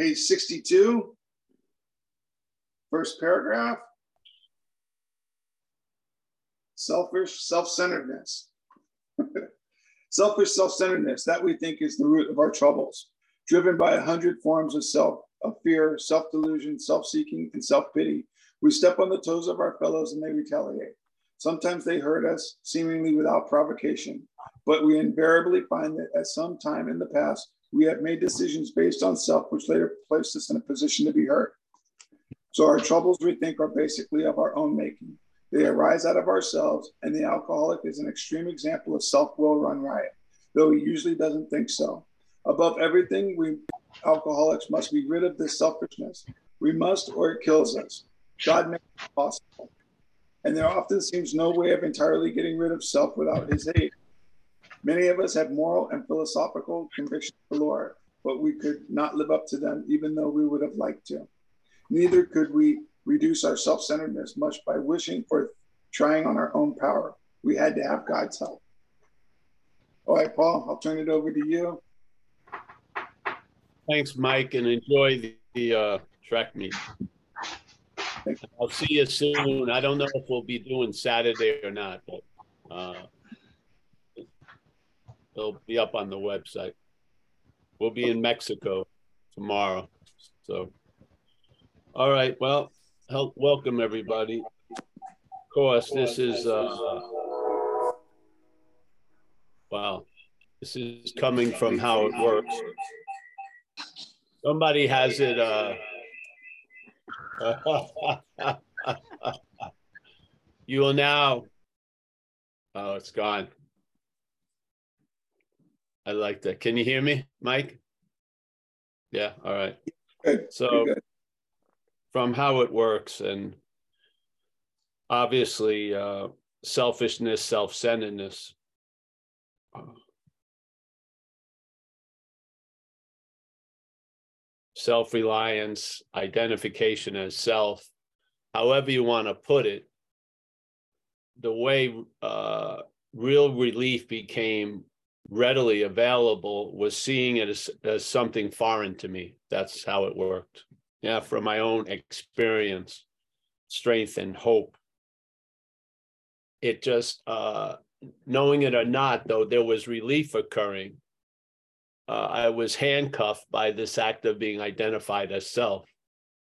page 62, first paragraph. Selfish self-centeredness. Selfish self-centeredness, that we think is the root of our troubles, driven by a hundred forms of self, of fear, self-delusion, self-seeking, and self-pity. We step on the toes of our fellows and they retaliate. Sometimes they hurt us, seemingly without provocation, but we invariably find that at some time in the past, we have made decisions based on self, which later placed us in a position to be hurt. So our troubles, we think, are basically of our own making. They arise out of ourselves, and the alcoholic is an extreme example of self-will run riot, though he usually doesn't think so. Above everything, we alcoholics must be rid of this selfishness. We must, or it kills us. God makes it possible. And there often seems no way of entirely getting rid of self without his aid. Many of us have moral and philosophical convictions galore, but we could not live up to them even though we would have liked to. Neither could we reduce our self centeredness much by wishing or trying on our own power. We had to have God's help. All right, Paul, I'll turn it over to you. Thanks, Mike, and enjoy the, the uh, track meet. I'll see you soon. I don't know if we'll be doing Saturday or not, but uh, it'll be up on the website. We'll be in Mexico tomorrow. So, all right. Well, help, welcome everybody. Of course, this is uh, wow. This is coming from how it works. Somebody has it. Uh, you will now. Oh, it's gone. I like that. Can you hear me, Mike? Yeah. All right. So, from how it works, and obviously, uh, selfishness, self centeredness. self reliance, identification as self, however you want to put it, the way uh, real relief became readily available was seeing it as, as something foreign to me. That's how it worked. Yeah, from my own experience, strength, and hope. It just, uh, knowing it or not, though, there was relief occurring uh, I was handcuffed by this act of being identified as self.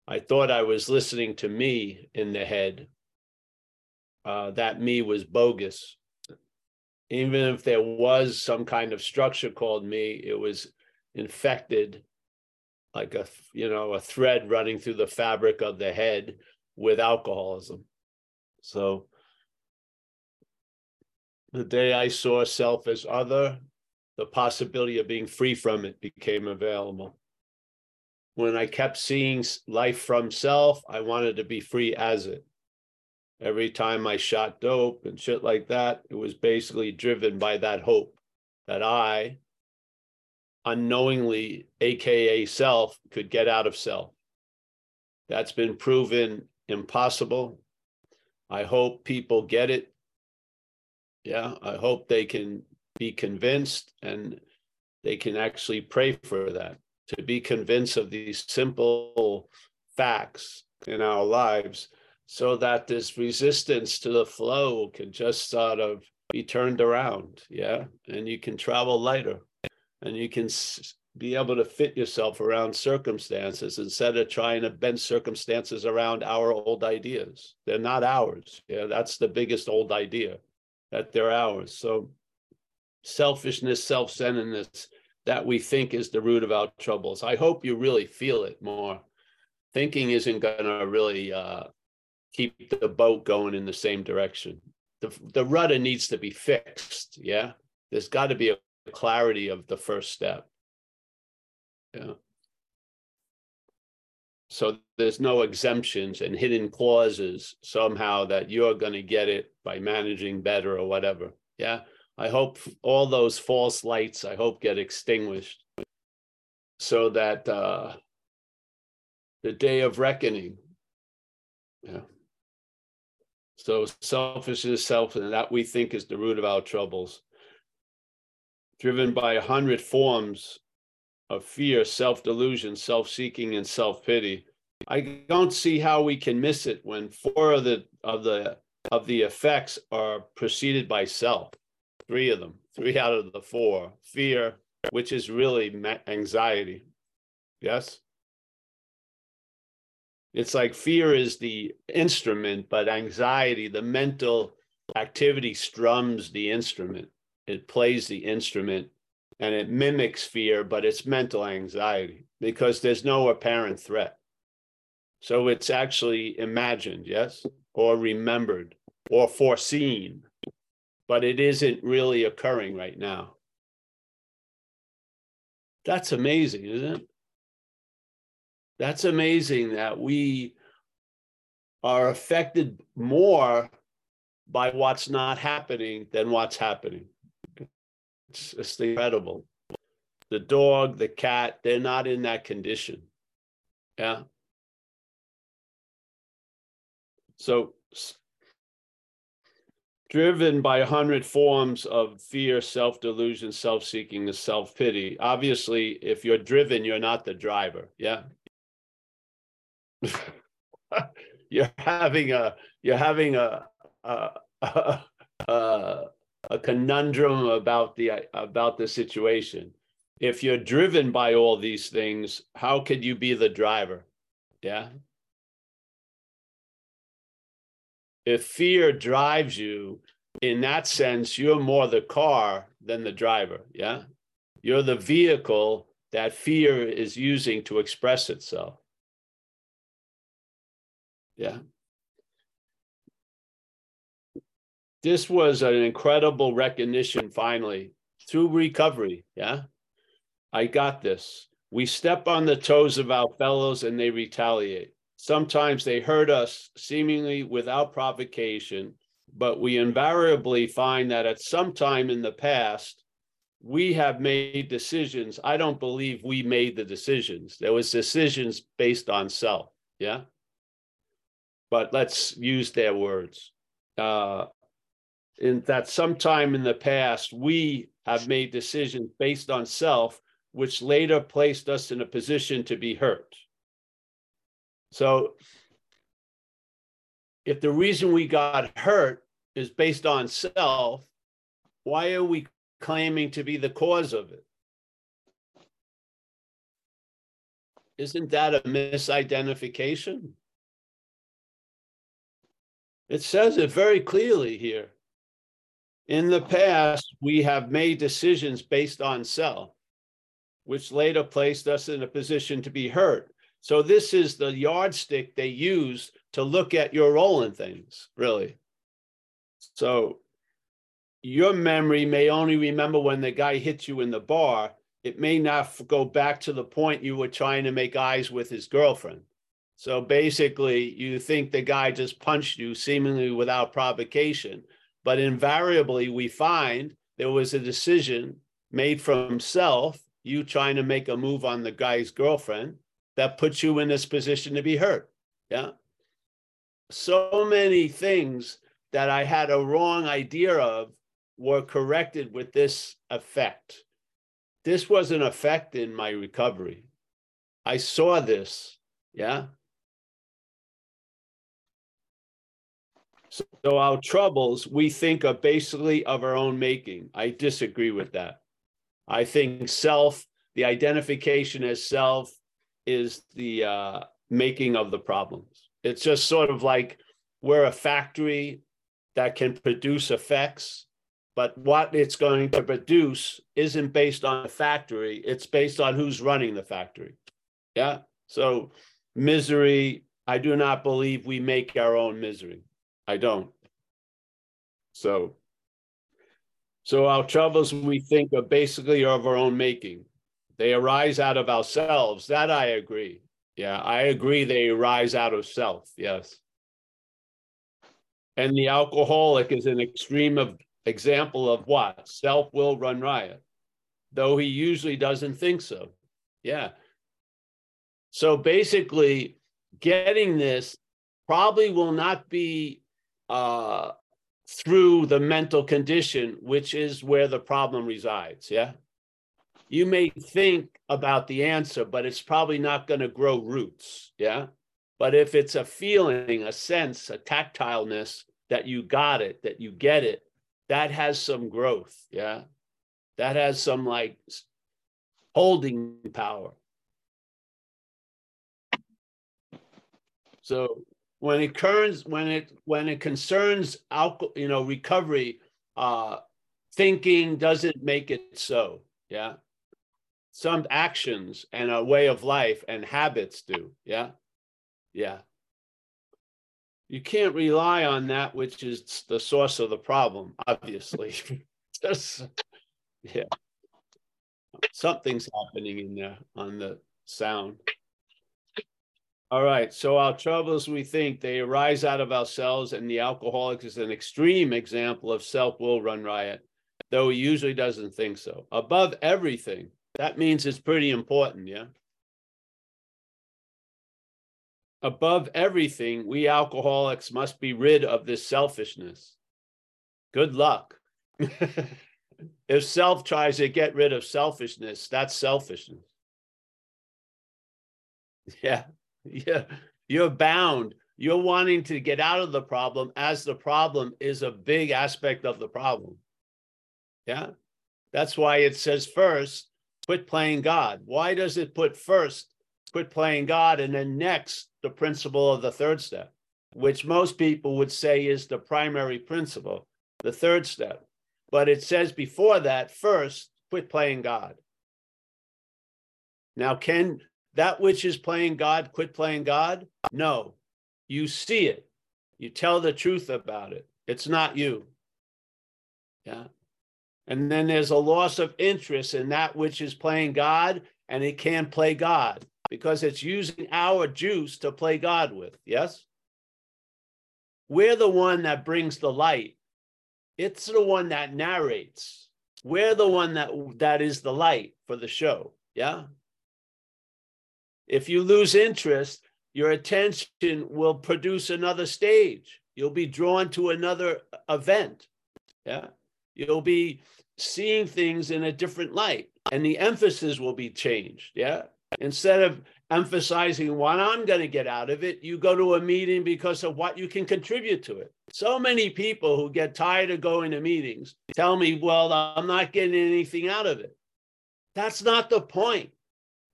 I thought I was listening to me in the head. Uh, that me was bogus. Even if there was some kind of structure called me, it was infected like a you know a thread running through the fabric of the head with alcoholism. So the day I saw self as other, the possibility of being free from it became available. When I kept seeing life from self, I wanted to be free as it. Every time I shot dope and shit like that, it was basically driven by that hope that I, unknowingly, AKA self, could get out of self. That's been proven impossible. I hope people get it. Yeah, I hope they can be convinced and they can actually pray for that to be convinced of these simple facts in our lives so that this resistance to the flow can just sort of be turned around yeah and you can travel lighter and you can be able to fit yourself around circumstances instead of trying to bend circumstances around our old ideas they're not ours yeah that's the biggest old idea that they're ours so selfishness, self centeredness that we think is the root of our troubles. I hope you really feel it more. Thinking isn't going to really uh, keep the boat going in the same direction. The, the rudder needs to be fixed. Yeah. There's got to be a clarity of the first step. Yeah. So there's no exemptions and hidden clauses somehow that you're going to get it by managing better or whatever. Yeah. I hope all those false lights, I hope, get extinguished so that uh, the day of reckoning, yeah. So selfishness, self, and that we think is the root of our troubles. Driven by a hundred forms of fear, self delusion, self seeking, and self pity. I don't see how we can miss it when four of the of the of the effects are preceded by self. Three of them, three out of the four. Fear, which is really anxiety. Yes. It's like fear is the instrument, but anxiety, the mental activity strums the instrument. It plays the instrument and it mimics fear, but it's mental anxiety because there's no apparent threat. So it's actually imagined, yes, or remembered or foreseen, but it isn't really occurring right now. That's amazing, isn't it? That's amazing that we are affected more by what's not happening than what's happening. It's, it's incredible. The dog, the cat, they're not in that condition. Yeah. So, driven by a hundred forms of fear, self delusion, self seeking, and self pity. Obviously, if you're driven, you're not the driver. Yeah. you're having a you're having a a, a, a conundrum about the about the situation. If you're driven by all these things, how could you be the driver? Yeah. If fear drives you, in that sense, you're more the car than the driver. Yeah. You're the vehicle that fear is using to express itself. Yeah. This was an incredible recognition finally through recovery. Yeah. I got this. We step on the toes of our fellows and they retaliate. Sometimes they hurt us seemingly without provocation, but we invariably find that at some time in the past, we have made decisions. I don't believe we made the decisions. There was decisions based on self. Yeah but let's use their words. Uh, in that sometime in the past, we have made decisions based on self, which later placed us in a position to be hurt. So, if the reason we got hurt is based on self, why are we claiming to be the cause of it? Isn't that a misidentification? It says it very clearly here. In the past, we have made decisions based on self, which later placed us in a position to be hurt. So, this is the yardstick they use to look at your role in things, really. So, your memory may only remember when the guy hit you in the bar. It may not go back to the point you were trying to make eyes with his girlfriend. So basically, you think the guy just punched you seemingly without provocation. But invariably, we find there was a decision made from self, you trying to make a move on the guy's girlfriend, that puts you in this position to be hurt. Yeah. So many things that I had a wrong idea of were corrected with this effect. This was an effect in my recovery. I saw this. Yeah. So our troubles, we think are basically of our own making. I disagree with that. I think self, the identification as self, is the uh, making of the problems. It's just sort of like we're a factory that can produce effects, but what it's going to produce isn't based on the factory, it's based on who's running the factory. Yeah. So misery, I do not believe we make our own misery. I don't. So, so our troubles we think are basically of our own making. They arise out of ourselves. That I agree. Yeah, I agree. They arise out of self. Yes. And the alcoholic is an extreme of example of what self will run riot, though he usually doesn't think so. Yeah. So basically, getting this probably will not be uh, through the mental condition, which is where the problem resides. Yeah. you may think about the answer, but it's probably not going to grow roots. Yeah. But if it's a feeling, a sense, a tactileness that you got it, that you get it, that has some growth. Yeah. That has some like holding power. So when it concerns when it when it concerns alcohol, you know, recovery, uh, thinking doesn't make it so. Yeah. Some actions and a way of life and habits do. Yeah. Yeah. You can't rely on that which is the source of the problem, obviously. Just yeah. Something's happening in there on the sound. All right. So our troubles, we think they arise out of ourselves, and the alcoholic is an extreme example of self will run riot, though he usually doesn't think so. Above everything, that means it's pretty important. Yeah. Above everything, we alcoholics must be rid of this selfishness. Good luck. if self tries to get rid of selfishness, that's selfishness. Yeah. Yeah, you're bound. You're wanting to get out of the problem as the problem is a big aspect of the problem. Yeah. That's why it says first, quit playing God. Why does it put first, quit playing God, and then next, the principle of the third step, which most people would say is the primary principle, the third step. But it says before that, first, quit playing God. Now, can that which is playing God, quit playing God? No. You see it. You tell the truth about it. It's not you. Yeah. And then there's a loss of interest in that which is playing God, and it can't play God because it's using our juice to play God with. Yes? We're the one that brings the light. It's the one that narrates. We're the one that that is the light for the show. Yeah. If you lose interest, your attention will produce another stage. You'll be drawn to another event. Yeah. You'll be seeing things in a different light and the emphasis will be changed. Yeah. Instead of emphasizing what I'm going to get out of it, you go to a meeting because of what you can contribute to it. So many people who get tired of going to meetings tell me, well, I'm not getting anything out of it. That's not the point.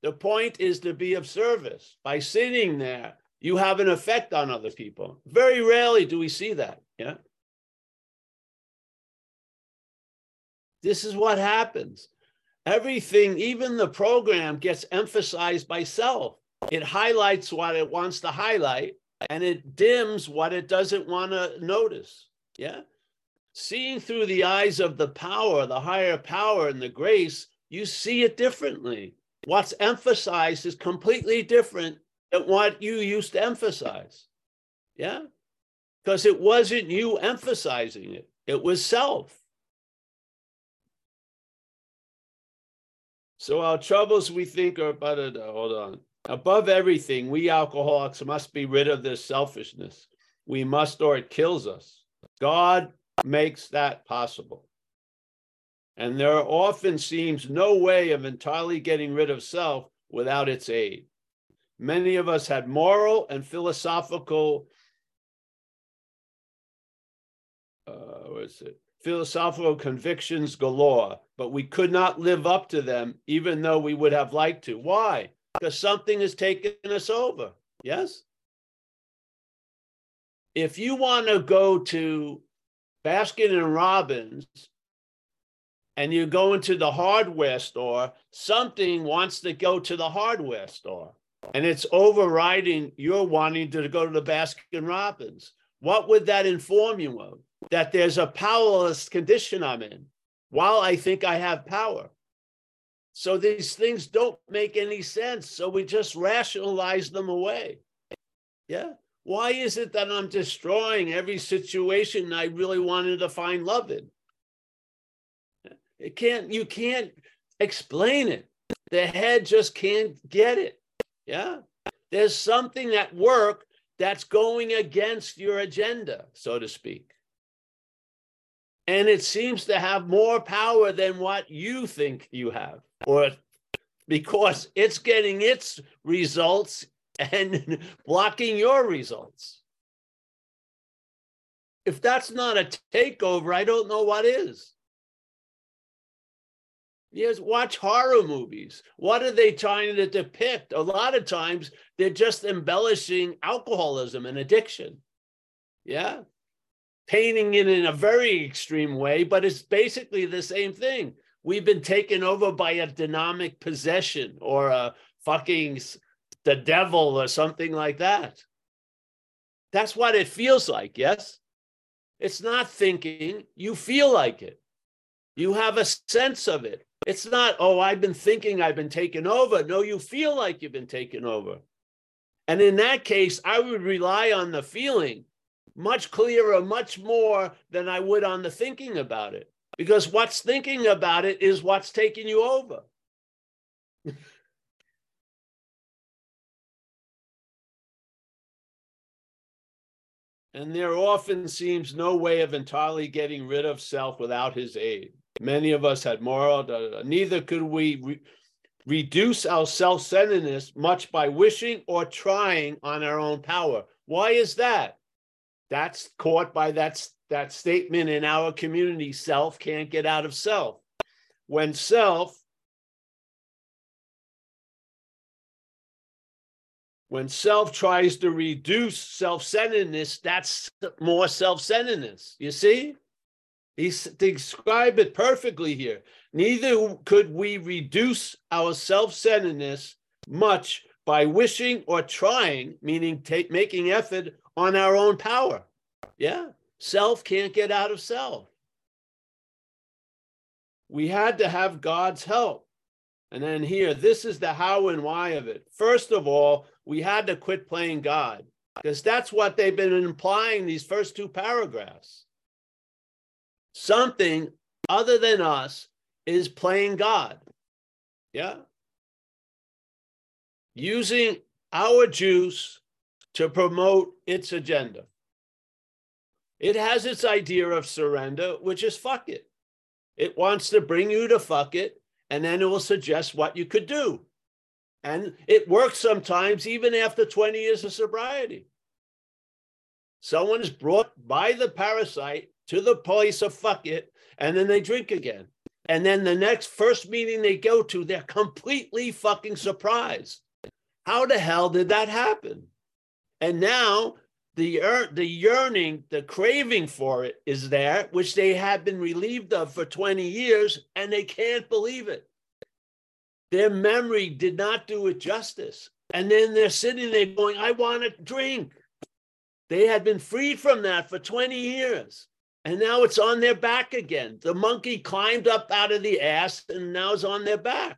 The point is to be of service. By sitting there, you have an effect on other people. Very rarely do we see that. Yeah. This is what happens. Everything, even the program, gets emphasized by self. It highlights what it wants to highlight and it dims what it doesn't want to notice. Yeah. Seeing through the eyes of the power, the higher power, and the grace, you see it differently what's emphasized is completely different than what you used to emphasize. Yeah. Because it wasn't you emphasizing it, it was self. So our troubles we think are about it. Uh, hold on. Above everything, we alcoholics must be rid of this selfishness. We must, or it kills us. God makes that possible and there often seems no way of entirely getting rid of self without its aid. Many of us had moral and philosophical, uh, what is it? Philosophical convictions galore, but we could not live up to them, even though we would have liked to. Why? Because something has taken us over. Yes? If you want to go to Baskin and Robbins and you go into the hardware store, something wants to go to the hardware store and it's overriding your wanting to go to the Baskin Robbins. What would that inform you of? That there's a powerless condition I'm in while I think I have power. So these things don't make any sense. So we just rationalize them away. Yeah. Why is it that I'm destroying every situation I really wanted to find love in? It can't, you can't explain it. The head just can't get it. Yeah. There's something at work that's going against your agenda, so to speak. And it seems to have more power than what you think you have. or because it's getting its results and blocking your results. If that's not a takeover, I don't know what is. Yes, watch horror movies. What are they trying to depict? A lot of times they're just embellishing alcoholism and addiction. Yeah. Painting it in a very extreme way, but it's basically the same thing. We've been taken over by a dynamic possession or a fucking the devil or something like that. That's what it feels like, yes? It's not thinking, you feel like it. You have a sense of it. It's not, oh, I've been thinking I've been taken over. No, you feel like you've been taken over. And in that case, I would rely on the feeling much clearer, much more than I would on the thinking about it. Because what's thinking about it is what's taking you over. and there often seems no way of entirely getting rid of self without his aid. Many of us had moral, neither could we re- reduce our self centeredness much by wishing or trying on our own power. Why is that? That's caught by that, that statement in our community self can't get out of self. When self, when self tries to reduce self centeredness, that's more self centeredness. You see? He described it perfectly here. Neither could we reduce our self centeredness much by wishing or trying, meaning take, making effort on our own power. Yeah, self can't get out of self. We had to have God's help. And then here, this is the how and why of it. First of all, we had to quit playing God because that's what they've been implying these first two paragraphs something other than us is playing God. Yeah. Using our juice to promote its agenda. It has its idea of surrender, which is fuck it. It wants to bring you to fuck it, and then it will suggest what you could do. And it works sometimes even after 20 years of sobriety. Someone is brought by the parasite to the place of fuck it, and then they drink again. And then the next first meeting they go to, they're completely fucking surprised. How the hell did that happen? And now the the yearning, the craving for it is there, which they have been relieved of for 20 years, and they can't believe it. Their memory did not do it justice. And then they're sitting there going, I want to drink. They had been freed from that for 20 years. And now it's on their back again. The monkey climbed up out of the ass and now it's on their back.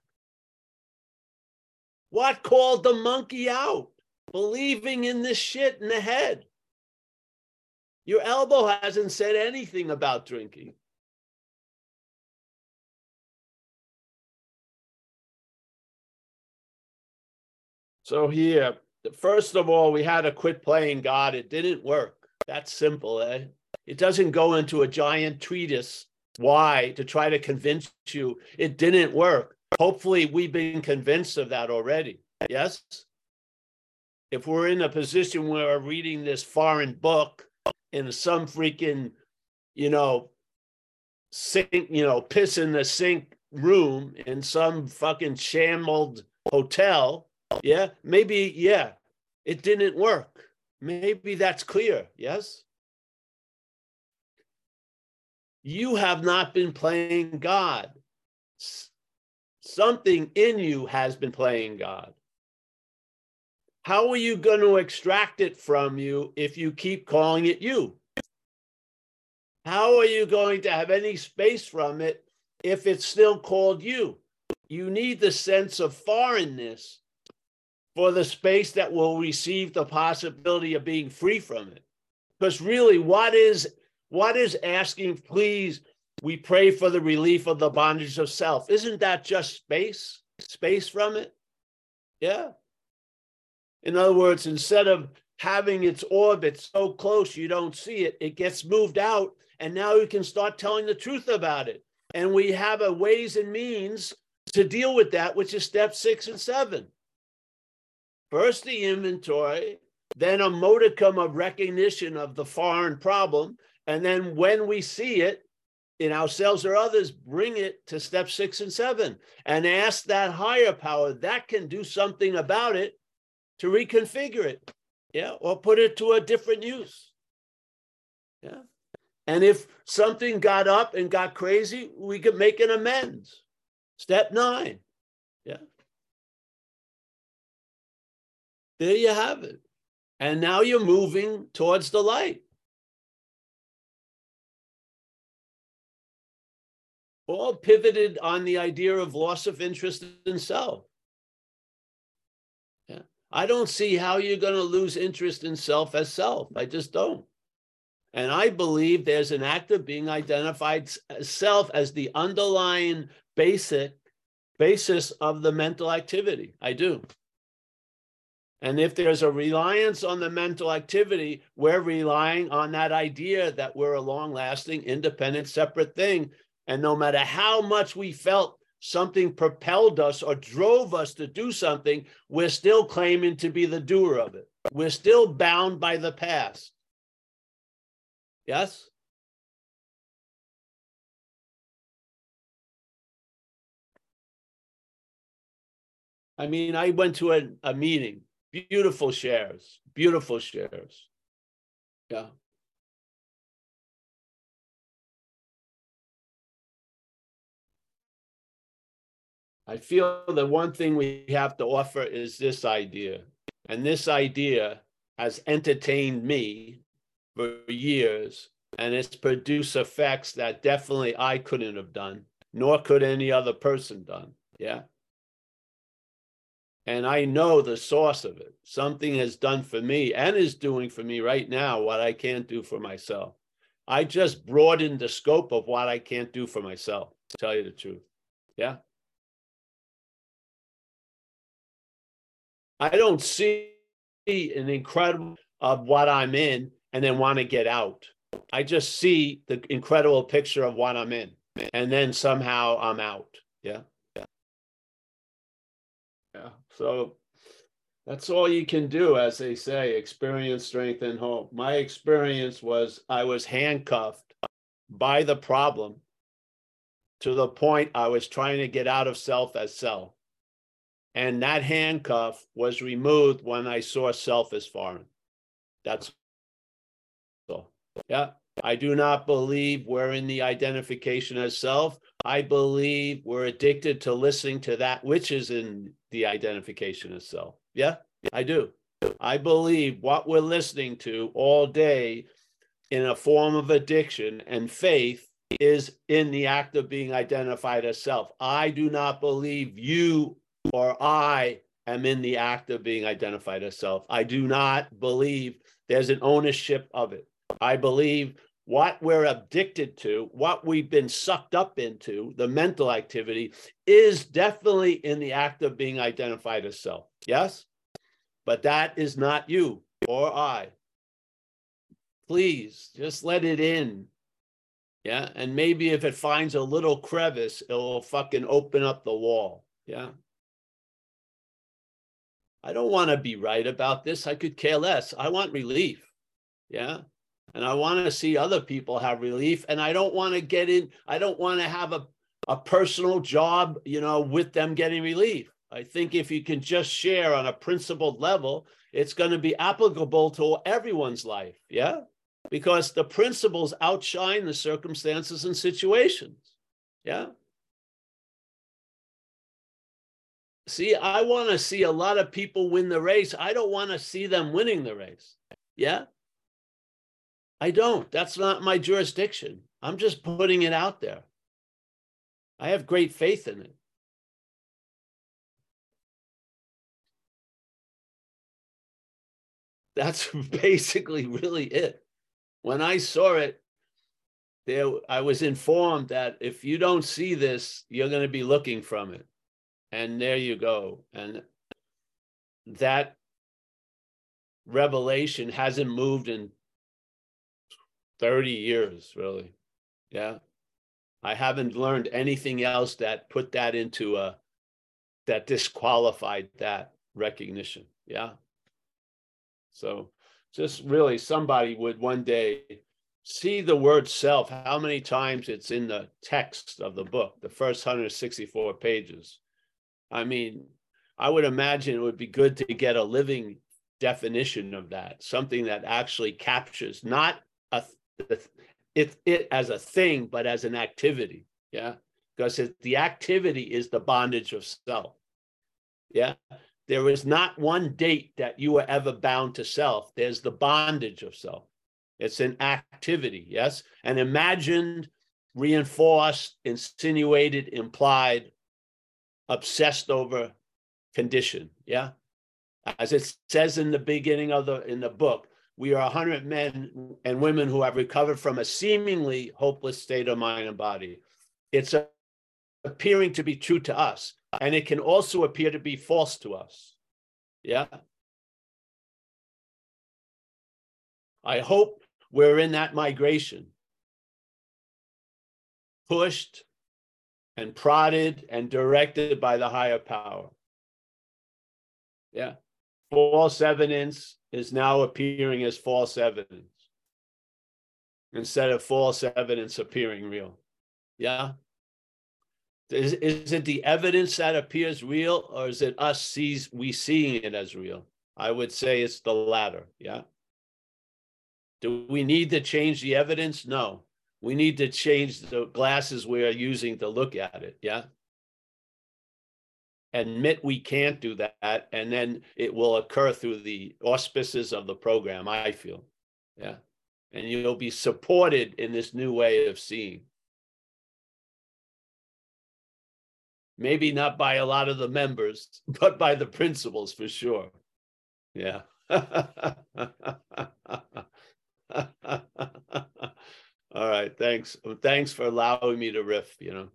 What called the monkey out? Believing in this shit in the head. Your elbow hasn't said anything about drinking. So here, first of all, we had to quit playing God. It didn't work. That's simple, eh? It doesn't go into a giant treatise why to try to convince you it didn't work. Hopefully, we've been convinced of that already. Yes? If we're in a position where we're reading this foreign book in some freaking, you know, sink, you know, piss in the sink room in some fucking shambled hotel, yeah, maybe, yeah, it didn't work. Maybe that's clear. Yes? You have not been playing God. Something in you has been playing God. How are you going to extract it from you if you keep calling it you? How are you going to have any space from it if it's still called you? You need the sense of foreignness for the space that will receive the possibility of being free from it. Because really, what is what is asking, please, we pray for the relief of the bondage of self? Isn't that just space? Space from it? Yeah. In other words, instead of having its orbit so close you don't see it, it gets moved out, and now you can start telling the truth about it. And we have a ways and means to deal with that, which is step six and seven. First, the inventory, then a modicum of recognition of the foreign problem. And then when we see it in ourselves or others, bring it to step six and seven and ask that higher power that can do something about it to reconfigure it. Yeah. Or put it to a different use. Yeah. And if something got up and got crazy, we could make an amends. Step nine. Yeah. There you have it. And now you're moving towards the light. All pivoted on the idea of loss of interest in self. Yeah. I don't see how you're going to lose interest in self as self. I just don't. And I believe there's an act of being identified as self as the underlying basic basis of the mental activity. I do. And if there's a reliance on the mental activity, we're relying on that idea that we're a long lasting, independent, separate thing. And no matter how much we felt something propelled us or drove us to do something, we're still claiming to be the doer of it. We're still bound by the past. Yes? I mean, I went to a, a meeting, beautiful shares, beautiful shares. Yeah. I feel the one thing we have to offer is this idea. And this idea has entertained me for years, and it's produced effects that definitely I couldn't have done, nor could any other person done. Yeah. And I know the source of it. Something has done for me and is doing for me right now what I can't do for myself. I just broadened the scope of what I can't do for myself, to tell you the truth. Yeah. I don't see an incredible of what I'm in and then want to get out. I just see the incredible picture of what I'm in, and then somehow I'm out. Yeah. Yeah. Yeah. So that's all you can do, as they say experience, strength, and hope. My experience was I was handcuffed by the problem to the point I was trying to get out of self as self. And that handcuff was removed when I saw self as foreign. That's so. yeah. I do not believe we're in the identification as self. I believe we're addicted to listening to that which is in the identification as self. Yeah, I do. I believe what we're listening to all day in a form of addiction and faith is in the act of being identified as self. I do not believe you or I am in the act of being identified as self. I do not believe there's an ownership of it. I believe what we're addicted to, what we've been sucked up into, the mental activity, is definitely in the act of being identified as self. Yes? But that is not you or I. Please just let it in. Yeah. And maybe if it finds a little crevice, it'll fucking open up the wall. Yeah. I don't want to be right about this. I could care less. I want relief. Yeah and I want to see other people have relief. And I don't want to get in, I don't want to have a, a personal job, you know, with them getting relief. I think if you can just share on a principled level, it's going to be applicable to everyone's life. Yeah. Because the principles outshine the circumstances and situations. Yeah. See, I want to see a lot of people win the race. I don't want to see them winning the race. Yeah. I don't. That's not my jurisdiction. I'm just putting it out there. I have great faith in it. That's basically really it. When I saw it, there I was informed that if you don't see this, you're going to be looking from it. And there you go. And that revelation hasn't moved in 30 years, really. Yeah. I haven't learned anything else that put that into a that disqualified that recognition. Yeah. So just really somebody would one day see the word self, how many times it's in the text of the book, the first 164 pages. I mean, I would imagine it would be good to get a living definition of that, something that actually captures not a it, it as a thing, but as an activity. Yeah. Because the activity is the bondage of self. Yeah. There is not one date that you are ever bound to self. There's the bondage of self. It's an activity, yes? An imagined, reinforced, insinuated, implied, obsessed over condition, yeah? As it says in the beginning of the in the book, we are 100 men and women who have recovered from a seemingly hopeless state of mind and body. It's a, appearing to be true to us, and it can also appear to be false to us. Yeah. I hope we're in that migration, pushed and prodded and directed by the higher power. Yeah. False evidence is now appearing as false evidence instead of false evidence appearing real. Yeah. Is, is it the evidence that appears real or is it us sees we seeing it as real? I would say it's the latter. Yeah. Do we need to change the evidence? No. We need to change the glasses we are using to look at it. Yeah? Admit we can't do that and then it will occur through the auspices of the program i feel yeah? And you'll be supported in this new way of seeing. Maybe not by a lot of the members but by the principles for sure yeah all right thanks thanks for allowing me to riff you know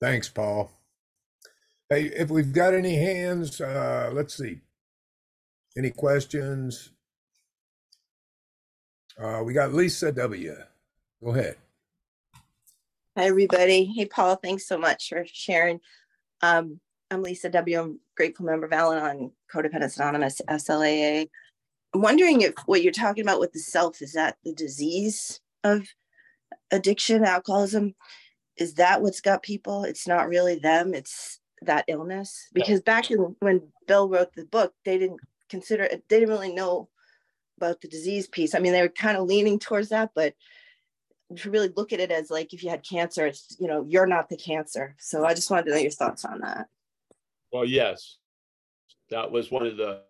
thanks paul Hey, if we've got any hands, uh, let's see. Any questions? Uh, we got Lisa W. Go ahead. Hi, everybody. Hey, Paul, thanks so much for sharing. Um, I'm Lisa W. I'm grateful member of Al Anon Codependence Anonymous, SLAA. Wondering if what you're talking about with the self, is that the disease of addiction, alcoholism? Is that what's got people? It's not really them, it's that illness? Because back in when bill wrote the book they didn't consider it they didn't really know about the disease piece. I mean they were kind of leaning towards that but to really look at it as like if you had cancer it's you know you're not the cancer. So i just wanted to know your thoughts on that. Well yes. That was one of the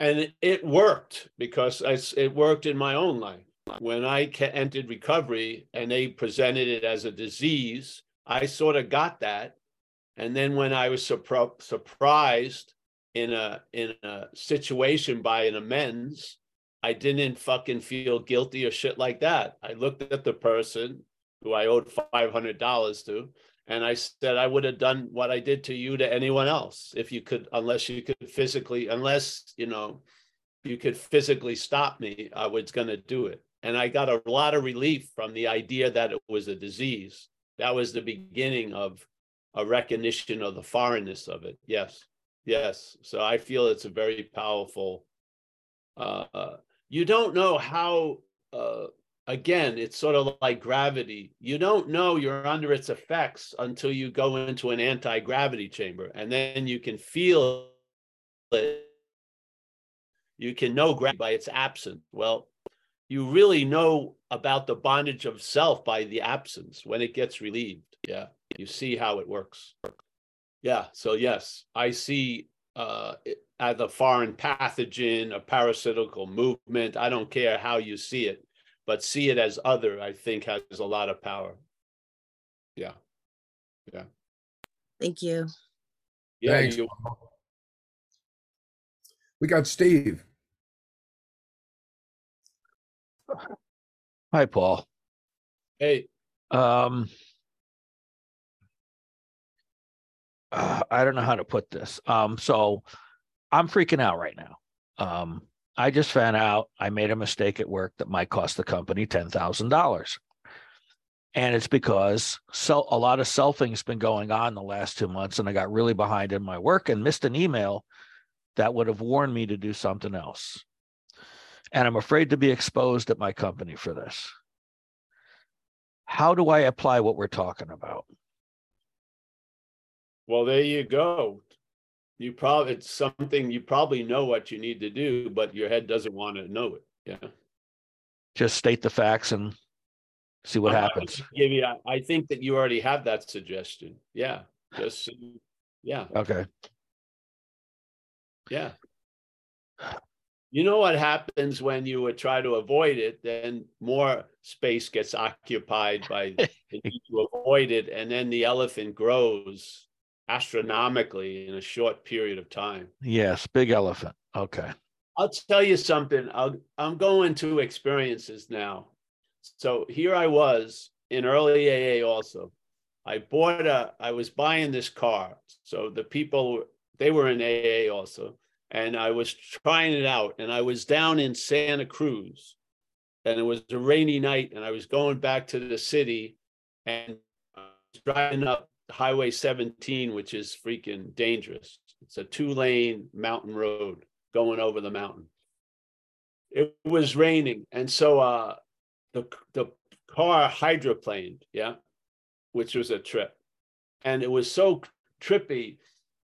and it worked because it worked in my own life when i entered recovery and they presented it as a disease i sort of got that and then when I was surpri- surprised in a in a situation by an amends, I didn't fucking feel guilty or shit like that. I looked at the person who I owed five hundred dollars to, and I said I would have done what I did to you to anyone else if you could, unless you could physically, unless you know, you could physically stop me. I was going to do it, and I got a lot of relief from the idea that it was a disease. That was the beginning of a recognition of the foreignness of it. Yes, yes. So I feel it's a very powerful. Uh, uh, you don't know how. Uh, again, it's sort of like gravity. You don't know you're under its effects until you go into an anti gravity chamber, and then you can feel it. You can know gravity by its absence. Well, you really know about the bondage of self by the absence when it gets relieved. Yeah you see how it works. Yeah. So yes, I see uh, as a foreign pathogen, a parasitical movement. I don't care how you see it, but see it as other. I think has a lot of power. Yeah. Yeah. Thank you. Yeah. Thanks. You, we got Steve. Hi, Paul. Hey. Um, uh, I don't know how to put this. Um, so I'm freaking out right now. Um, I just found out I made a mistake at work that might cost the company ten thousand dollars. And it's because so a lot of selfing's been going on the last two months, and I got really behind in my work and missed an email that would have warned me to do something else. And I'm afraid to be exposed at my company for this. How do I apply what we're talking about? Well, there you go. You probably it's something you probably know what you need to do, but your head doesn't want to know it. Yeah. Just state the facts and see what I'm- happens. Give you, I- I think that you already have that suggestion. Yeah, just, yeah, Okay. yeah. You know what happens when you would try to avoid it, then more space gets occupied by the need to avoid it, and then the elephant grows astronomically in a short period of time. Yes, big elephant. Okay. I'll tell you something. I'll, I'm going to experiences now. So here I was in early AA also. I bought a, I was buying this car. So the people, they were in AA also. And I was trying it out. And I was down in Santa Cruz. And it was a rainy night. And I was going back to the city and I was driving up Highway 17, which is freaking dangerous. It's a two lane mountain road going over the mountain. It was raining, and so uh, the the car hydroplaned, yeah, which was a trip, and it was so trippy.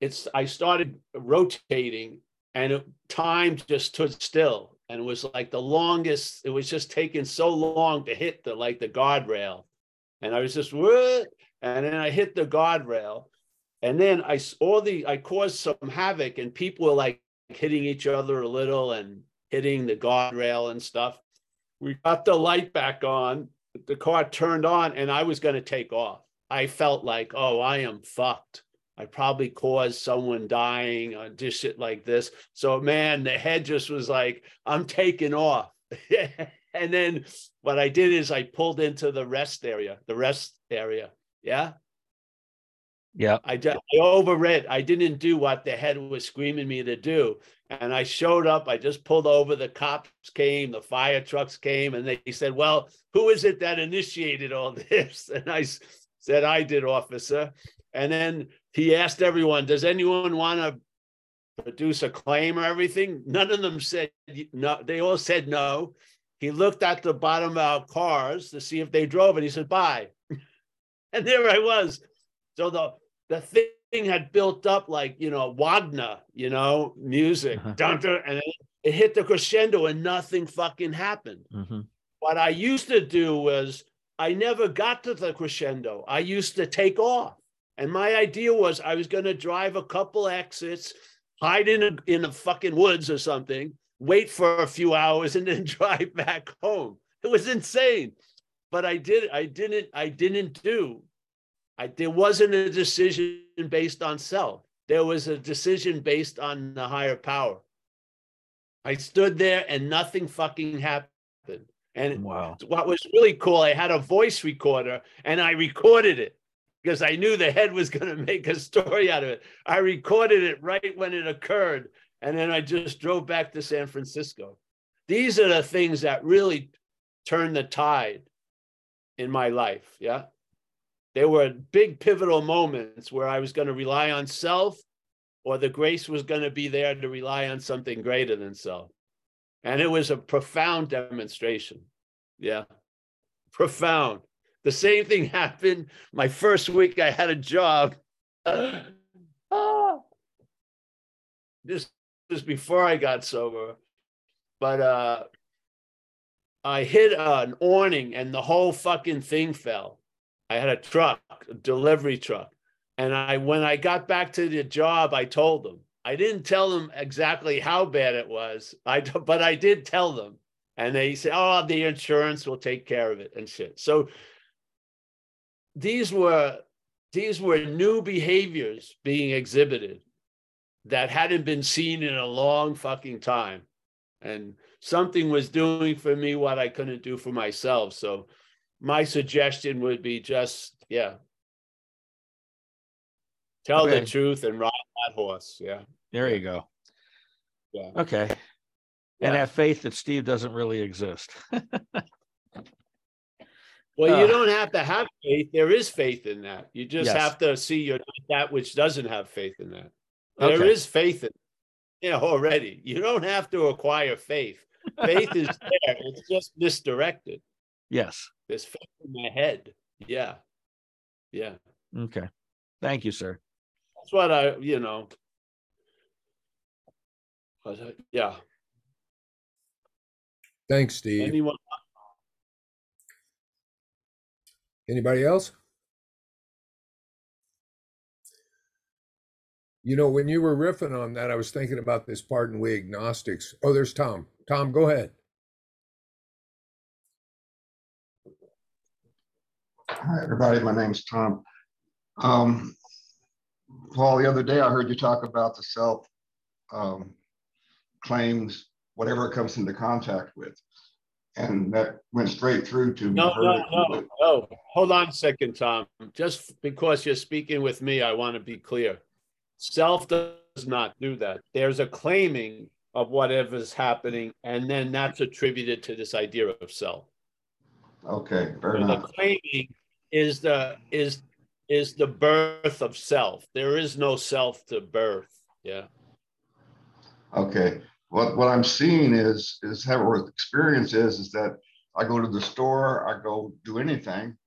It's I started rotating, and it, time just stood still, and it was like the longest. It was just taking so long to hit the like the guardrail, and I was just what, and then I hit the guardrail, and then I all the I caused some havoc, and people were like hitting each other a little and hitting the guardrail and stuff. We got the light back on, the car turned on, and I was going to take off. I felt like, oh, I am fucked. I probably caused someone dying or just shit like this. So, man, the head just was like, I'm taking off. and then what I did is I pulled into the rest area, the rest area. Yeah. Yeah. I, I overread. I didn't do what the head was screaming me to do. And I showed up. I just pulled over. The cops came, the fire trucks came, and they said, Well, who is it that initiated all this? And I said, I did, officer. And then he asked everyone, Does anyone want to produce a claim or everything? None of them said no. They all said no. He looked at the bottom of our cars to see if they drove, and he said, Bye. and there I was. So the the thing had built up like you know Wagner, you know, music, Uh-huh. and then it hit the crescendo, and nothing fucking happened. hmm What I used to do was I never got to the crescendo. I used to take off, and my idea was I was going to drive a couple exits, hide in a, in the fucking woods or something, wait for a few hours, and then drive back home. It was insane, but I did. I didn't. I didn't do I, there wasn't a decision based on self. There was a decision based on the higher power. I stood there and nothing fucking happened. And Wow. what was really cool, I had a voice recorder and I recorded it because I knew the head was going to make a story out of it. I recorded it right when it occurred. And then I just drove back to San Francisco. These are the things that really turned the tide in my life. Yeah there were big pivotal moments where I was going to rely on self or the grace was going to be there to rely on something greater than self. And it was a profound demonstration. Yeah. Profound. The same thing happened my first week I had a job. Ah. This was before I got sober. But uh I hit an awning and the whole fucking thing fell. I had a truck, a delivery truck. And I when I got back to the job, I told them. I didn't tell them exactly how bad it was. I but I did tell them. And they said, "Oh, the insurance will take care of it and shit." So these were these were new behaviors being exhibited that hadn't been seen in a long fucking time. And something was doing for me what I couldn't do for myself. So my suggestion would be just yeah tell Okay. the truth and ride that horse yeah There you go. yeah Okay. And have faith that Steve doesn't really exist. Well, you Uh. don't have to have faith. There is faith in that. You just Yes. have to see you're not that which doesn't have faith in that. There is Okay. faith in you know, already. You don't have to acquire faith. Faith is there. It's just misdirected. Yes. There's faith in my head. Yeah. Yeah. Okay. Thank you, sir. That's what I, you know. But, uh, yeah. Thanks, Steve. Anyone? Anybody else? You know, when you were riffing on that, I was thinking about this pardon we agnostics. Oh, there's Tom. Tom, go ahead. Hi, everybody. My name's Tom. Um, Paul, the other day I heard you talk about the self um, claims, whatever it comes into contact with. And that went straight through to me. No, no, no, completely. no. Hold on a second, Tom. Just because you're speaking with me, I want to be clear. Self does not do that. There's a claiming of whatever's happening, and then that's attributed to this idea of self. Okay, fair So the claiming is the is is the birth of self. There is no self to birth. Yeah. Okay. What, what I'm seeing is, is how our experience is, is that I go to the store, I go do anything,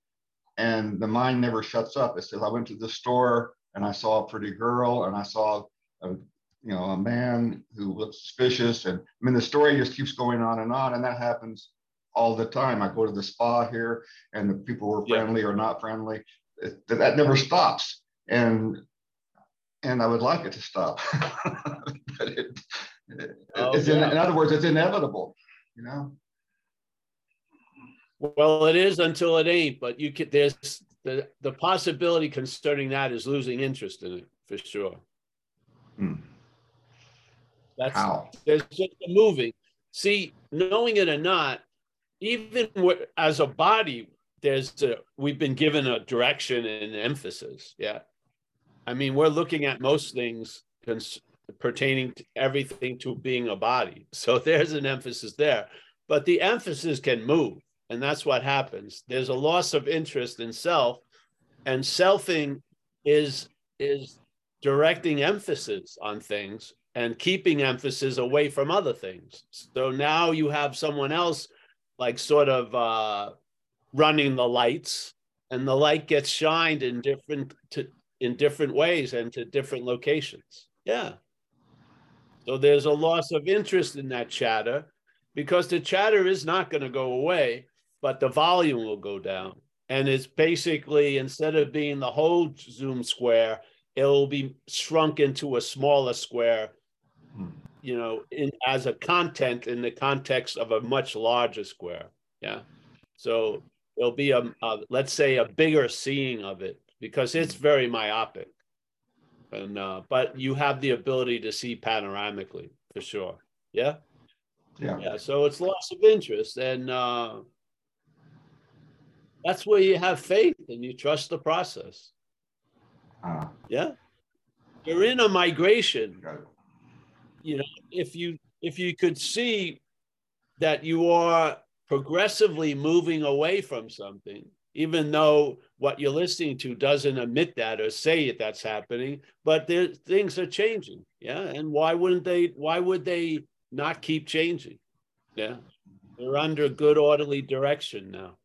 and the mind never shuts up. It says, I went to the store and I saw a pretty girl and I saw a, you know, a man who looks suspicious. And I mean, the story just keeps going on and on. And that happens all the time. I go to the spa here and the people were Yeah. friendly or not friendly. It- that never stops. And and I would like it to stop. but it, it- Oh, it's in, in other words, it's inevitable, you know? Well, it is until it ain't, but you could there's the the possibility concerning that is losing interest in it for sure. Hmm. That's How? there's just a moving. See, knowing it or not, even as a body, there's a, we've been given a direction and emphasis. Yeah, I mean, we're looking at most things cons- pertaining to everything to being a body. So there's an emphasis there, but the emphasis can move, and that's what happens. There's a loss of interest in self, and selfing is is directing emphasis on things and keeping emphasis away from other things. So now you have someone else like sort of uh, running the lights and the light gets shined in different to in different ways and to different locations. Yeah. So there's a loss of interest in that chatter because the chatter is not going to go away, but the volume will go down. And it's basically instead of being the whole Zoom square, it will be shrunk into a smaller square. You know, in as a content in the context of a much larger square. Yeah. So there'll be a, a let's say a bigger seeing of it because it's very myopic. And uh, but you have the ability to see panoramically for sure. Yeah. Yeah. Yeah. So it's loss of interest. And uh that's where you have faith and you trust the process. Uh, Yeah. You're in a migration. You know if you if you could see that you are progressively moving away from something even though what you're listening to doesn't admit that or say it that's happening but there things are changing. Yeah. And why wouldn't they why would they not keep changing? Yeah. They're under good orderly direction now.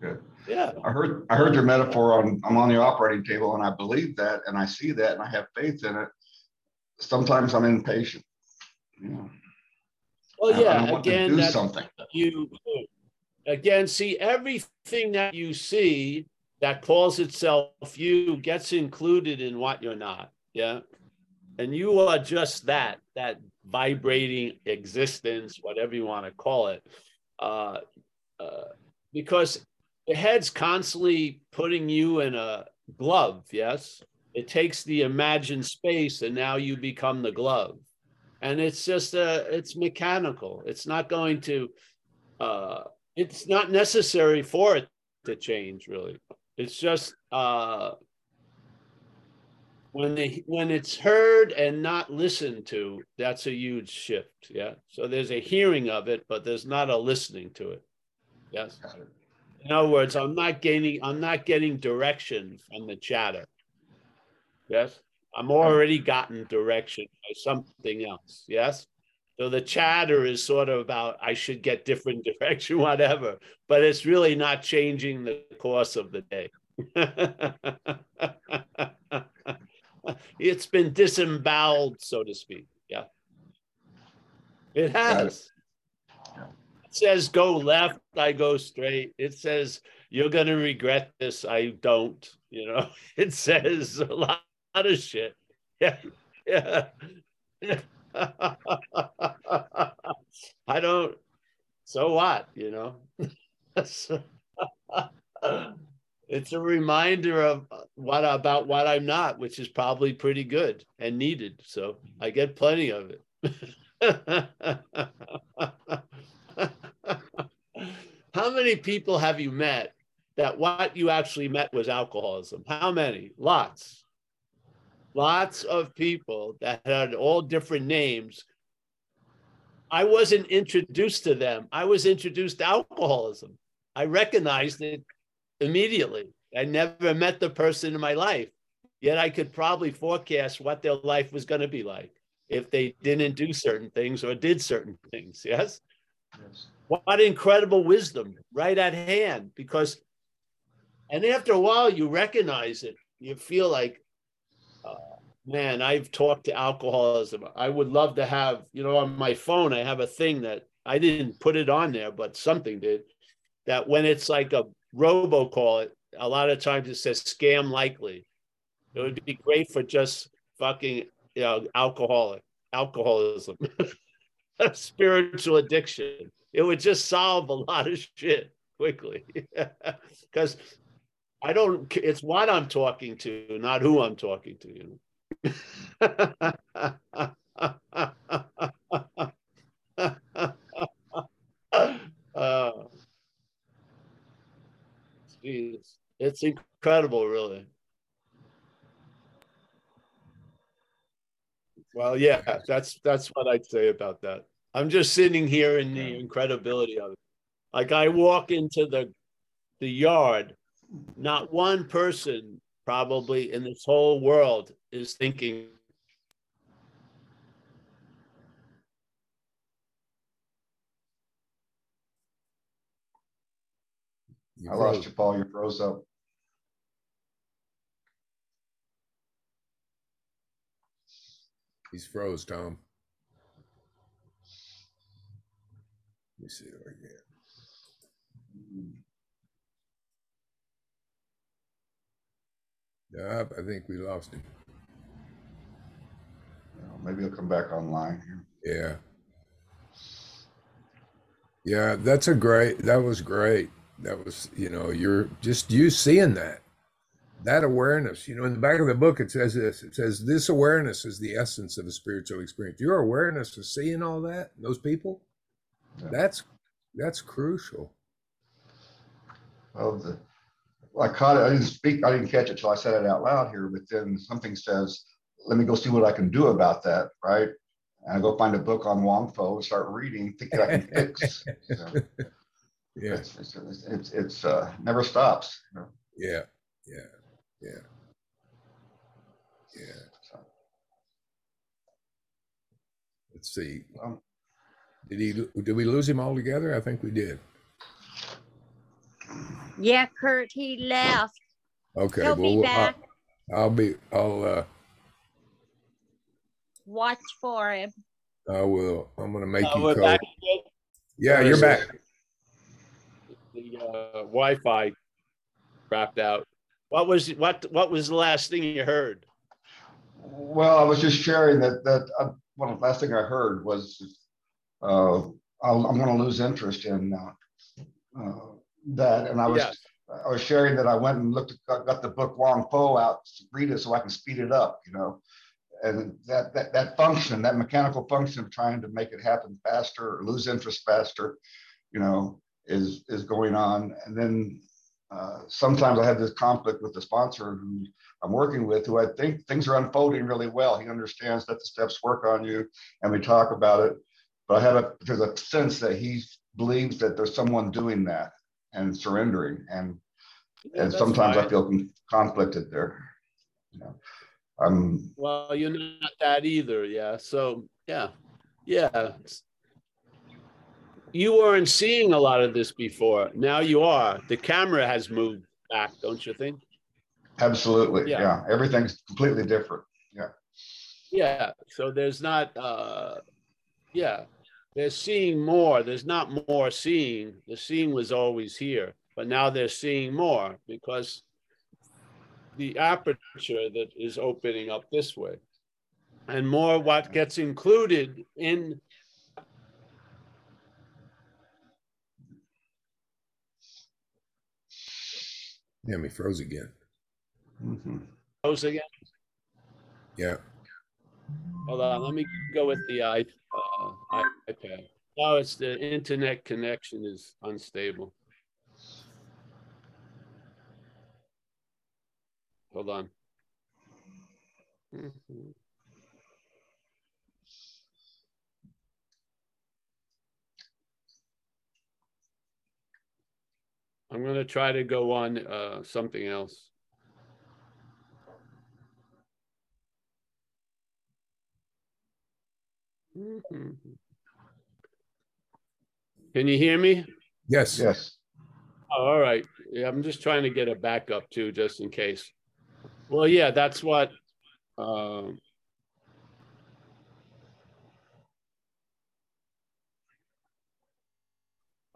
Good. yeah. I heard, I heard your metaphor on, I'm on the operating table and I believe that and I see that and I have faith in it. Sometimes I'm impatient. You know, well yeah again do something. you again see everything that you see that calls itself you gets included in what you're not yeah and you are just that that vibrating existence whatever you want to call it uh, uh, because the head's constantly putting you in a glove yes it takes the imagined space and now you become the glove. And it's just uh it's mechanical. It's not going to uh it's not necessary for it to change really. It's just uh when they when it's heard and not listened to that's a huge shift. Yeah. So there's a hearing of it but there's not a listening to it. Yes. In other words, I'm not gaining, I'm not getting direction from the chatter. Yes, I'm oh. already gotten direction by something else. Yes. So the chatter is sort of about I should get different direction, whatever, but it's really not changing the course of the day. it's been disemboweled, so to speak. Yeah. It has. It says go left, I go straight. It says you're going to regret this, I don't. You know, it says a lot, lot of shit. Yeah. Yeah. I don't, so what, you know? it's a reminder of what about what I'm not, which is probably pretty good and needed. So I get plenty of it. How many people have you met that what you actually met was alcoholism? How many? Lots. Lots of people that had all different names. I wasn't introduced to them. I was introduced to alcoholism. I recognized it immediately. I never met the person in my life, yet I could probably forecast what their life was going to be like if they didn't do certain things or did certain things. Yes? yes. What incredible wisdom right at hand. Because, and after a while, you recognize it. You feel like, man, I've talked to alcoholism. I would love to have, you know, on my phone, I have a thing that I didn't put it on there, but something did. That when it's like a robocall, it a lot of times it says scam likely. It would be great for just fucking you know alcoholic alcoholism, spiritual addiction. It would just solve a lot of shit quickly because I don't. It's what I'm talking to, not who I'm talking to. You know. uh, geez. It's incredible, really. Well, yeah, that's that's what I'd say about that. I'm just sitting here in the incredibility of it. Like I walk into the the yard, not one person probably in this whole world is thinking I lost you, Paul. You froze up. He's froze, Tom. Let me see it again. Yep, I think we lost him. Maybe he'll come back online here. Yeah. Yeah, that's a great, that was great. That was, you know, you're just you seeing that that awareness, you know, in the back of the book, it says this it says, This awareness is the essence of a spiritual experience. Your awareness of seeing all that, those people, yeah. that's that's crucial. Well, the, I caught it. I didn't speak, I didn't catch it till I said it out loud here, but then something says, Let me go see what I can do about that, right? And I go find a book on Huang Po and start reading, thinking I can fix. So, yeah. It's, it's, it's, it's uh, never stops. You know? Yeah. Yeah. Yeah. Yeah. Let's see. Um, did he? Did we lose him altogether? I think we did. Yeah, Kurt, he left. Okay. He'll well, be back. I'll, I'll be. I'll. uh Watch for him. I will. I'm gonna make uh, you call. Yeah, you're back. The uh, Wi-Fi dropped out. What was what what was the last thing you heard? Well, I was just sharing that that uh, one of the last thing I heard was uh, i am going to lose interest in uh, uh, that, and I was yes. I was sharing that I went and looked got, got the book Huang Po out to read it so I can speed it up, you know, and that that that function, that mechanical function of trying to make it happen faster or lose interest faster, you know, is is going on, and then uh, sometimes I have this conflict with the sponsor who I'm working with, who I think things are unfolding really well. He understands that the steps work on you, and we talk about it. But I have a there's a sense that he believes that there's someone doing that, and surrendering. And Yeah, and sometimes I feel conflicted there. You know, I'm Well, you're not that either, yeah. So, yeah, yeah. You weren't seeing a lot of this before. Now you are. The camera has moved back, don't you think? absolutely Yeah. yeah. Everything's completely different. Yeah. Yeah. So there's not, uh, yeah, they're seeing more. There's not more seeing. The seeing was always here, but now they're seeing more because the aperture that is opening up this way and more what gets included in Damn, he froze again. Mhm. those again. Yeah. Hold on, let me go with the i uh, Oh, it's the internet connection is unstable. Hold on. Mhm. I'm gonna try to go on uh, something else. Mhm. Can you hear me? Yes. Yes. Oh, all right. Yeah, I'm just trying to get a backup too, just in case. Well, yeah, that's what. Um,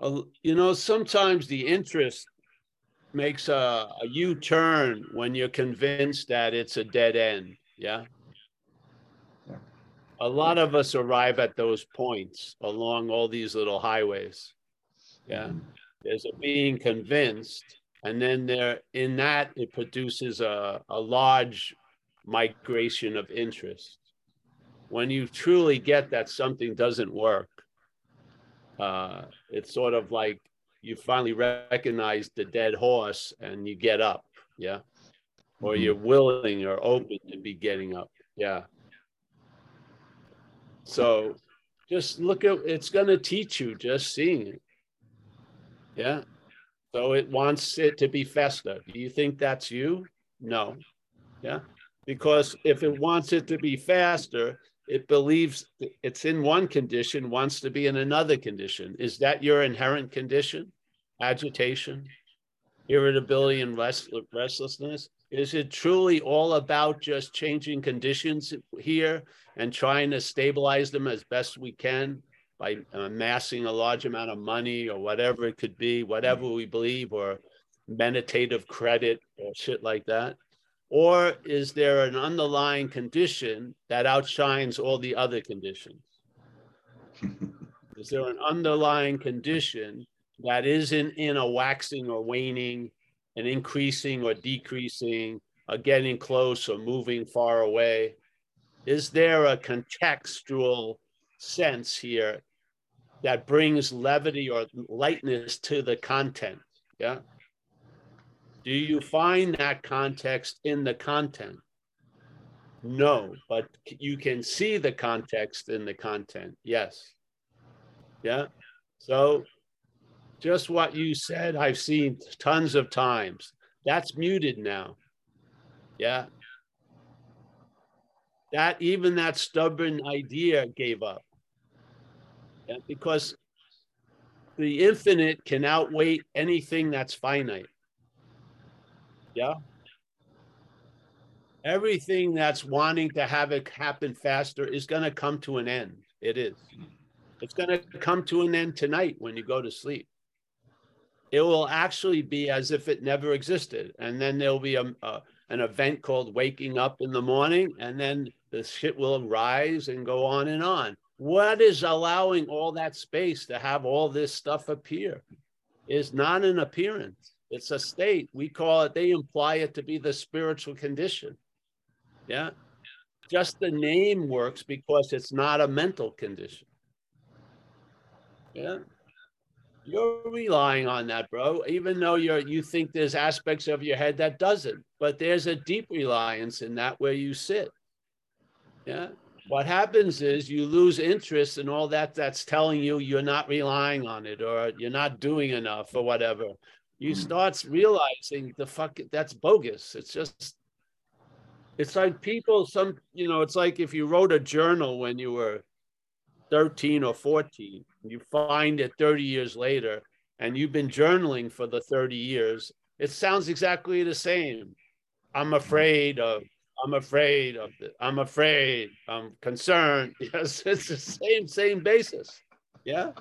uh, you know, sometimes the interest makes a, a U-turn when you're convinced that it's a dead end. Yeah. Yeah. A lot of us arrive at those points along all these little highways. Yeah. There's a being convinced and then there in that it produces a, a large migration of interest. When you truly get that something doesn't work uh, it's sort of like you finally recognize the dead horse and you get up. Yeah. Or Mhm. you're willing or open to be getting up. Yeah so just look at it's going to teach you just seeing it yeah. So it wants it to be faster. Do you think that's you? No. Yeah. Because if it wants it to be faster, it believes it's in one condition, wants to be in another condition. Is that your inherent condition? Agitation, irritability, and rest, restlessness? Is it truly all about just changing conditions here and trying to stabilize them as best we can? by uh, amassing a large amount of money or whatever it could be, whatever we believe, or meditative credit or shit like that? Or is there an underlying condition that outshines all the other conditions? Is there an underlying condition that isn't in a waxing or waning, an increasing or decreasing, a getting close or moving far away? Is there a contextual sense here that brings levity or lightness to the content? Yeah. Do you find that context in the content? No, but you can see the context in the content. Yes. Yeah. So just what you said, I've seen tons of times. That's muted now. Yeah. That even that stubborn idea gave up. Yeah, because the infinite can outweigh anything that's finite. Yeah. Everything that's wanting to have it happen faster is going to come to an end. It is. It's going to come to an end tonight when you go to sleep. It will actually be as if it never existed. And then there'll be a, a an event called waking up in the morning, and then the shit will rise and go on and on. What is allowing all that space to have all this stuff appear is not an appearance. It's a state. We call it, they imply it to be the spiritual condition. Yeah. Just the name works because it's not a mental condition. Yeah. You're relying on that, bro, even though you're you think there's aspects of your head that doesn't, but there's a deep reliance in that where you sit. Yeah. what happens is you lose interest in all that that's telling you you're not relying on it or you're not doing enough or whatever. You Mm. start realizing the fuck that's bogus. It's just it's like people some you know it's like if you wrote a journal when you were 13 or 14 you find it 30 years later and you've been journaling for the 30 years it sounds exactly the same. I'm afraid of i'm afraid of i'm afraid i'm concerned. Yes it's the same same basis. Yeah.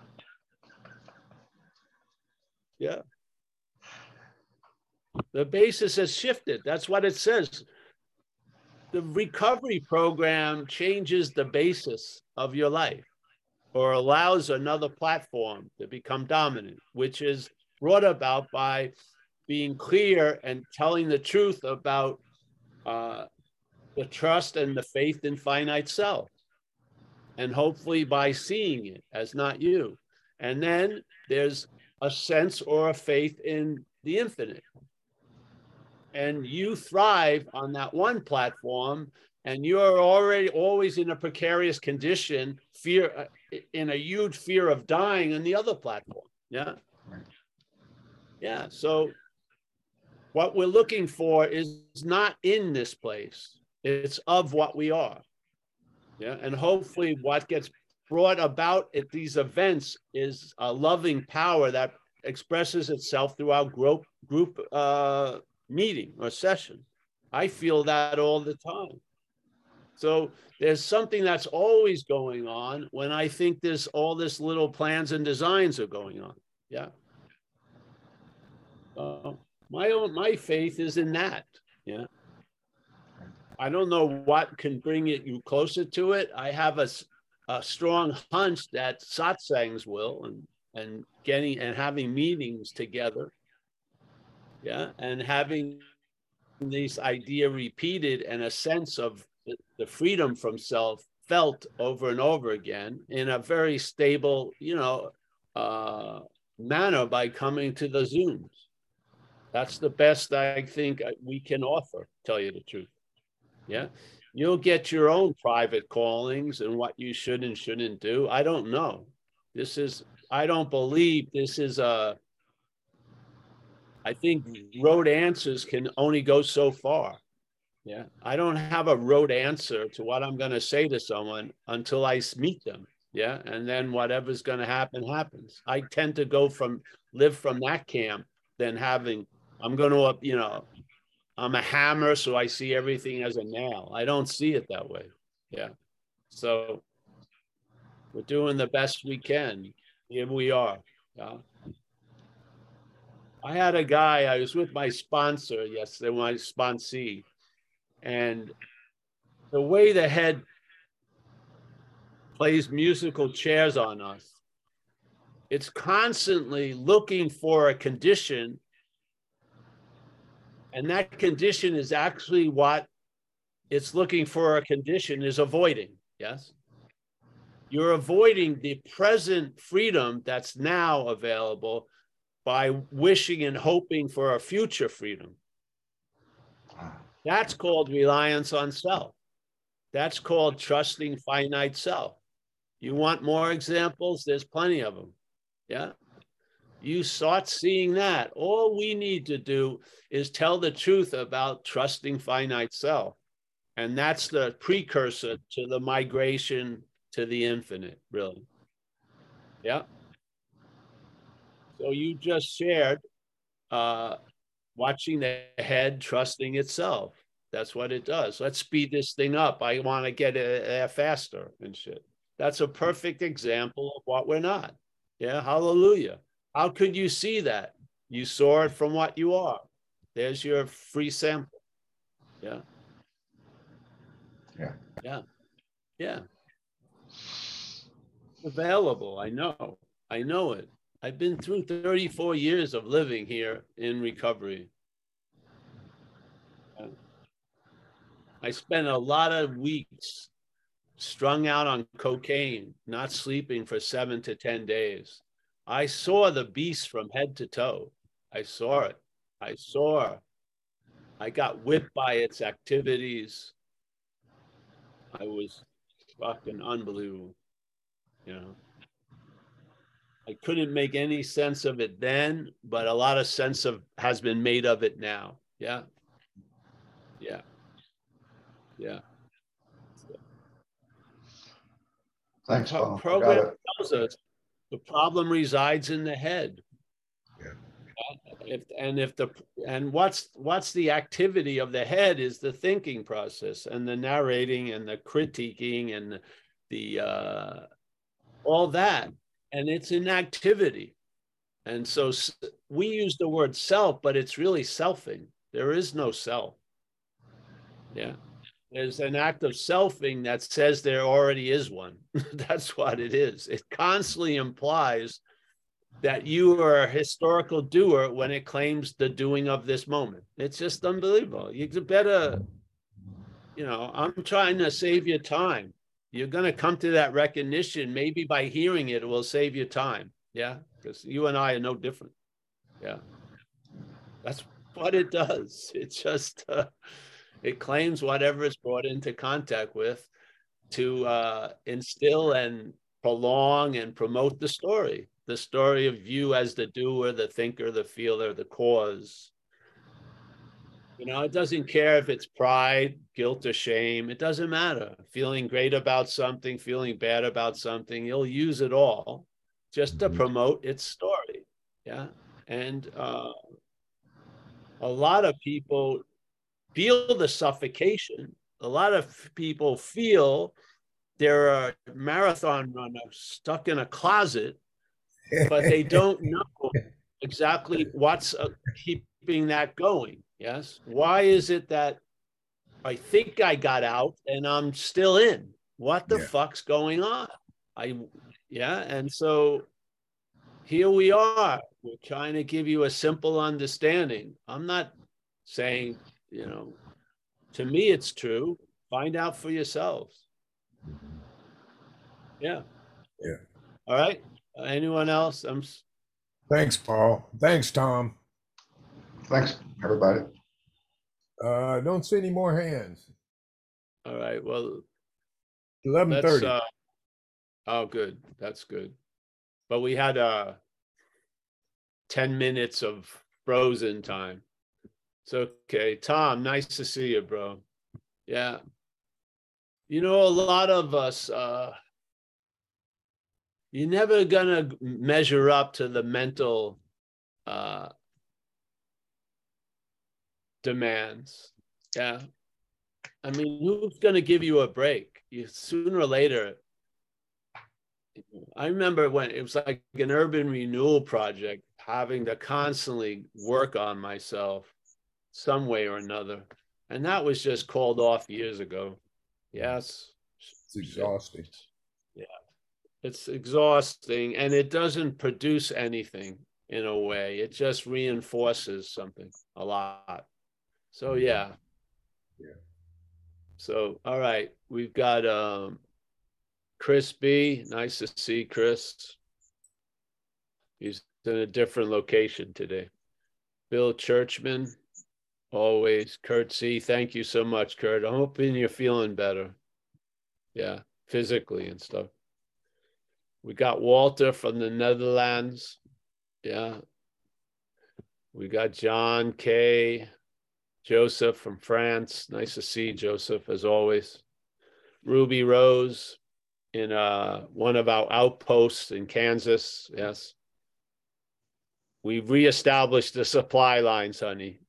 Yeah. The basis has shifted. That's what it says. The recovery program changes the basis of your life or allows another platform to become dominant, which is brought about by being clear and telling the truth about uh, the trust and the faith in finite self. And hopefully by seeing it as not you. And then there's a sense or a faith in the infinite and you thrive on that one platform and you're already always in a precarious condition fear uh, in a huge fear of dying on the other platform. Yeah. Yeah. So what we're looking for is not in this place. It's of what we are. Yeah. And hopefully what gets brought about at these events is a loving power that expresses itself through our group group uh, meeting or session. I feel that all the time. So there's something that's always going on when I think there's all this little plans and designs are going on. Yeah. Uh, my own my faith is in that. Yeah. I don't know what can bring it you closer to it. I have a, a strong hunch that satsangs will and and getting and having meetings together yeah and having this idea repeated and a sense of the, freedom from self felt over and over again in a very stable you know uh manner by coming to the zooms. That's the best i think uh, we can offer tell you the truth. Yeah? You'll get your own private callings and what you should and shouldn't do. I don't know. This is i don't believe this is a I think road answers can only go so far. Yeah. I don't have a road answer to what I'm going to say to someone until I meet them. Yeah. And then whatever's going to happen, happens. I tend to go from live from that camp than having, I'm going to, you know, I'm a hammer, so I see everything as a nail. I don't see it that way. Yeah. So we're doing the best we can. Here we are. Yeah. I had a guy, I was with my sponsor yesterday, my sponsee, and the way the head plays musical chairs on us, it's constantly looking for a condition. And that condition is actually what it's looking for a condition is avoiding. Yes. You're avoiding the present freedom that's now available by wishing and hoping for a future freedom. Ah. That's called reliance on self. That's called trusting finite self. You want more examples? There's plenty of them. Yeah. You start seeing that. All we need to do is tell the truth about trusting finite self. And that's the precursor to the migration to the infinite, really. Yeah. So you just shared uh, watching the head trusting itself. That's what it does. Let's speed this thing up. I want to get it there faster and shit. That's a perfect example of what we're not. Yeah, hallelujah. How could you see that? You saw it from what you are. There's your free sample. Yeah. Yeah. Yeah. Yeah. Available. I know. I know it. I've been through 34 years of living here in recovery. I spent a lot of weeks strung out on cocaine, not sleeping for seven to 10 days. I saw the beast from head to toe. I saw it. I saw. I got whipped by its activities. I was fucking unbelievable. You know, I couldn't make any sense of it then, but a lot of sense of has been made of it now. Yeah. Yeah. Yeah. Thanks, Paul. I Program tells us the problem resides in the head. Yeah. If, and if the and what's what's the activity of the head is the thinking process and the narrating and the critiquing and the uh, all that and it's an activity. And so we use the word self but it's really selfing. There is no self. Yeah. There's an act of selfing that says there already is one. That's what it is. It constantly implies that you are a historical doer when it claims the doing of this moment. It's just unbelievable. You better you know i'm trying to save your time you're going to come to that recognition maybe by hearing it it will save you time. Yeah because you and i are no different. Yeah. That's what it does. It just uh, it claims whatever it's brought into contact with to uh, instill and prolong and promote the story. The story of you as the doer the thinker the feeler the cause you know, it doesn't care if it's pride, guilt, or shame. It doesn't matter. Feeling great about something, feeling bad about something, you'll use it all just to Mhm. promote its story. Yeah. And uh, a lot of people feel the suffocation. A lot of people feel they're a marathon runner stuck in a closet but they don't know exactly what's uh, keeping that going. Yes. Why is it that I think I got out and I'm still in? What the Yeah. fuck's going on? I, yeah. And so here we are. We're trying to give you a simple understanding. I'm not saying, you know, to me it's true. Find out for yourselves. Yeah. Yeah. All right. Anyone else? I'm Thanks, Paul. Thanks, Tom. Thanks, everybody. Uh, don't see any more hands. all right. Well, Eleven let's thirty. uh oh good. That's good. But we had uh 10 minutes of frozen time. It's okay. Tom, nice to see you, bro. Yeah. You know, a lot of us uh you're never gonna measure up to the mental uh demands. Yeah. I mean, who's going to give you a break? You sooner or later. I remember when it was like an urban renewal project, having to constantly work on myself some way or another. And that was just called off years ago. Yes. It's exhausting. Yeah. It's exhausting and it doesn't produce anything in a way. It just reinforces something a lot. So yeah. Yeah. So all right, we've got um Chris B. Nice to see Chris. He's in a different location today. Bill Churchman, always. Kurt C. Thank you so much, Kurt. I'm hoping you're feeling better. Yeah, physically and stuff. We got Walter from the Netherlands. Yeah. We got John K. Joseph from France. Nice to see Joseph as always. Ruby Rose in uh, one of our outposts in Kansas. Yes. We've reestablished the supply lines, honey.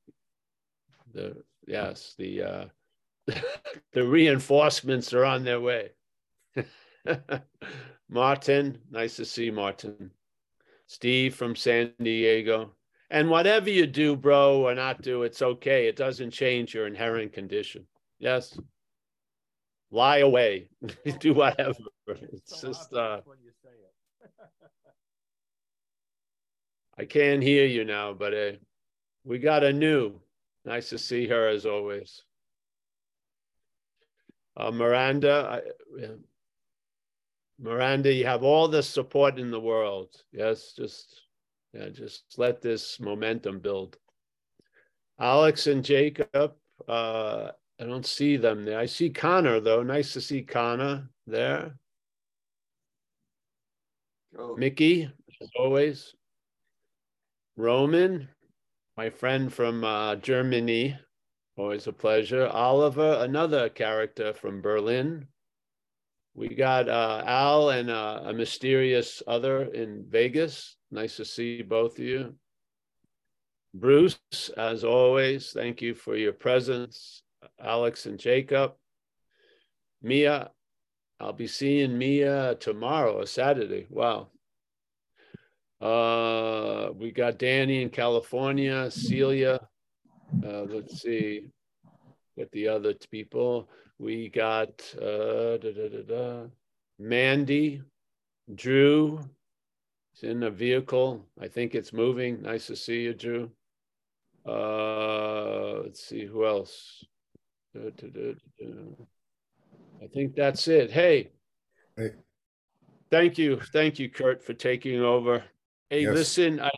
The yes, the uh, the reinforcements are on their way. Martin, nice to see Martin. Steve from San Diego. And whatever you do, bro, or not do, it's okay. It doesn't change your inherent condition. Yes. Lie away. do whatever. It's just uh I can't hear you now, but uh, we got a new. Nice to see her as always. Uh, Miranda, I, yeah. Miranda, you have all the support in the world. Yes, just yeah, just let this momentum build. Alex and Jacob, uh, I don't see them there. I see Connor though. Nice to see Connor. there. Mickey, as always. Roman, my friend from uh, Germany, always a pleasure. Oliver, another character from Berlin. We got uh, Al and uh, a mysterious other in Vegas. Nice to see both of you. Bruce, as always, thank you for your presence. Alex and Jacob. Mia, I'll be seeing Mia tomorrow, a Saturday. Wow. Uh, we got Danny in California, Celia. Uh, let's see, get the other people. We got uh, da, da, da. Mandy, Drew. It's in a vehicle. I think it's moving. Nice to see you, Drew. Uh, let's see who else. Da, da, da. I think that's it. Hey, Hey. thank you, thank you, Kurt, for taking over. Hey, Yes. listen, I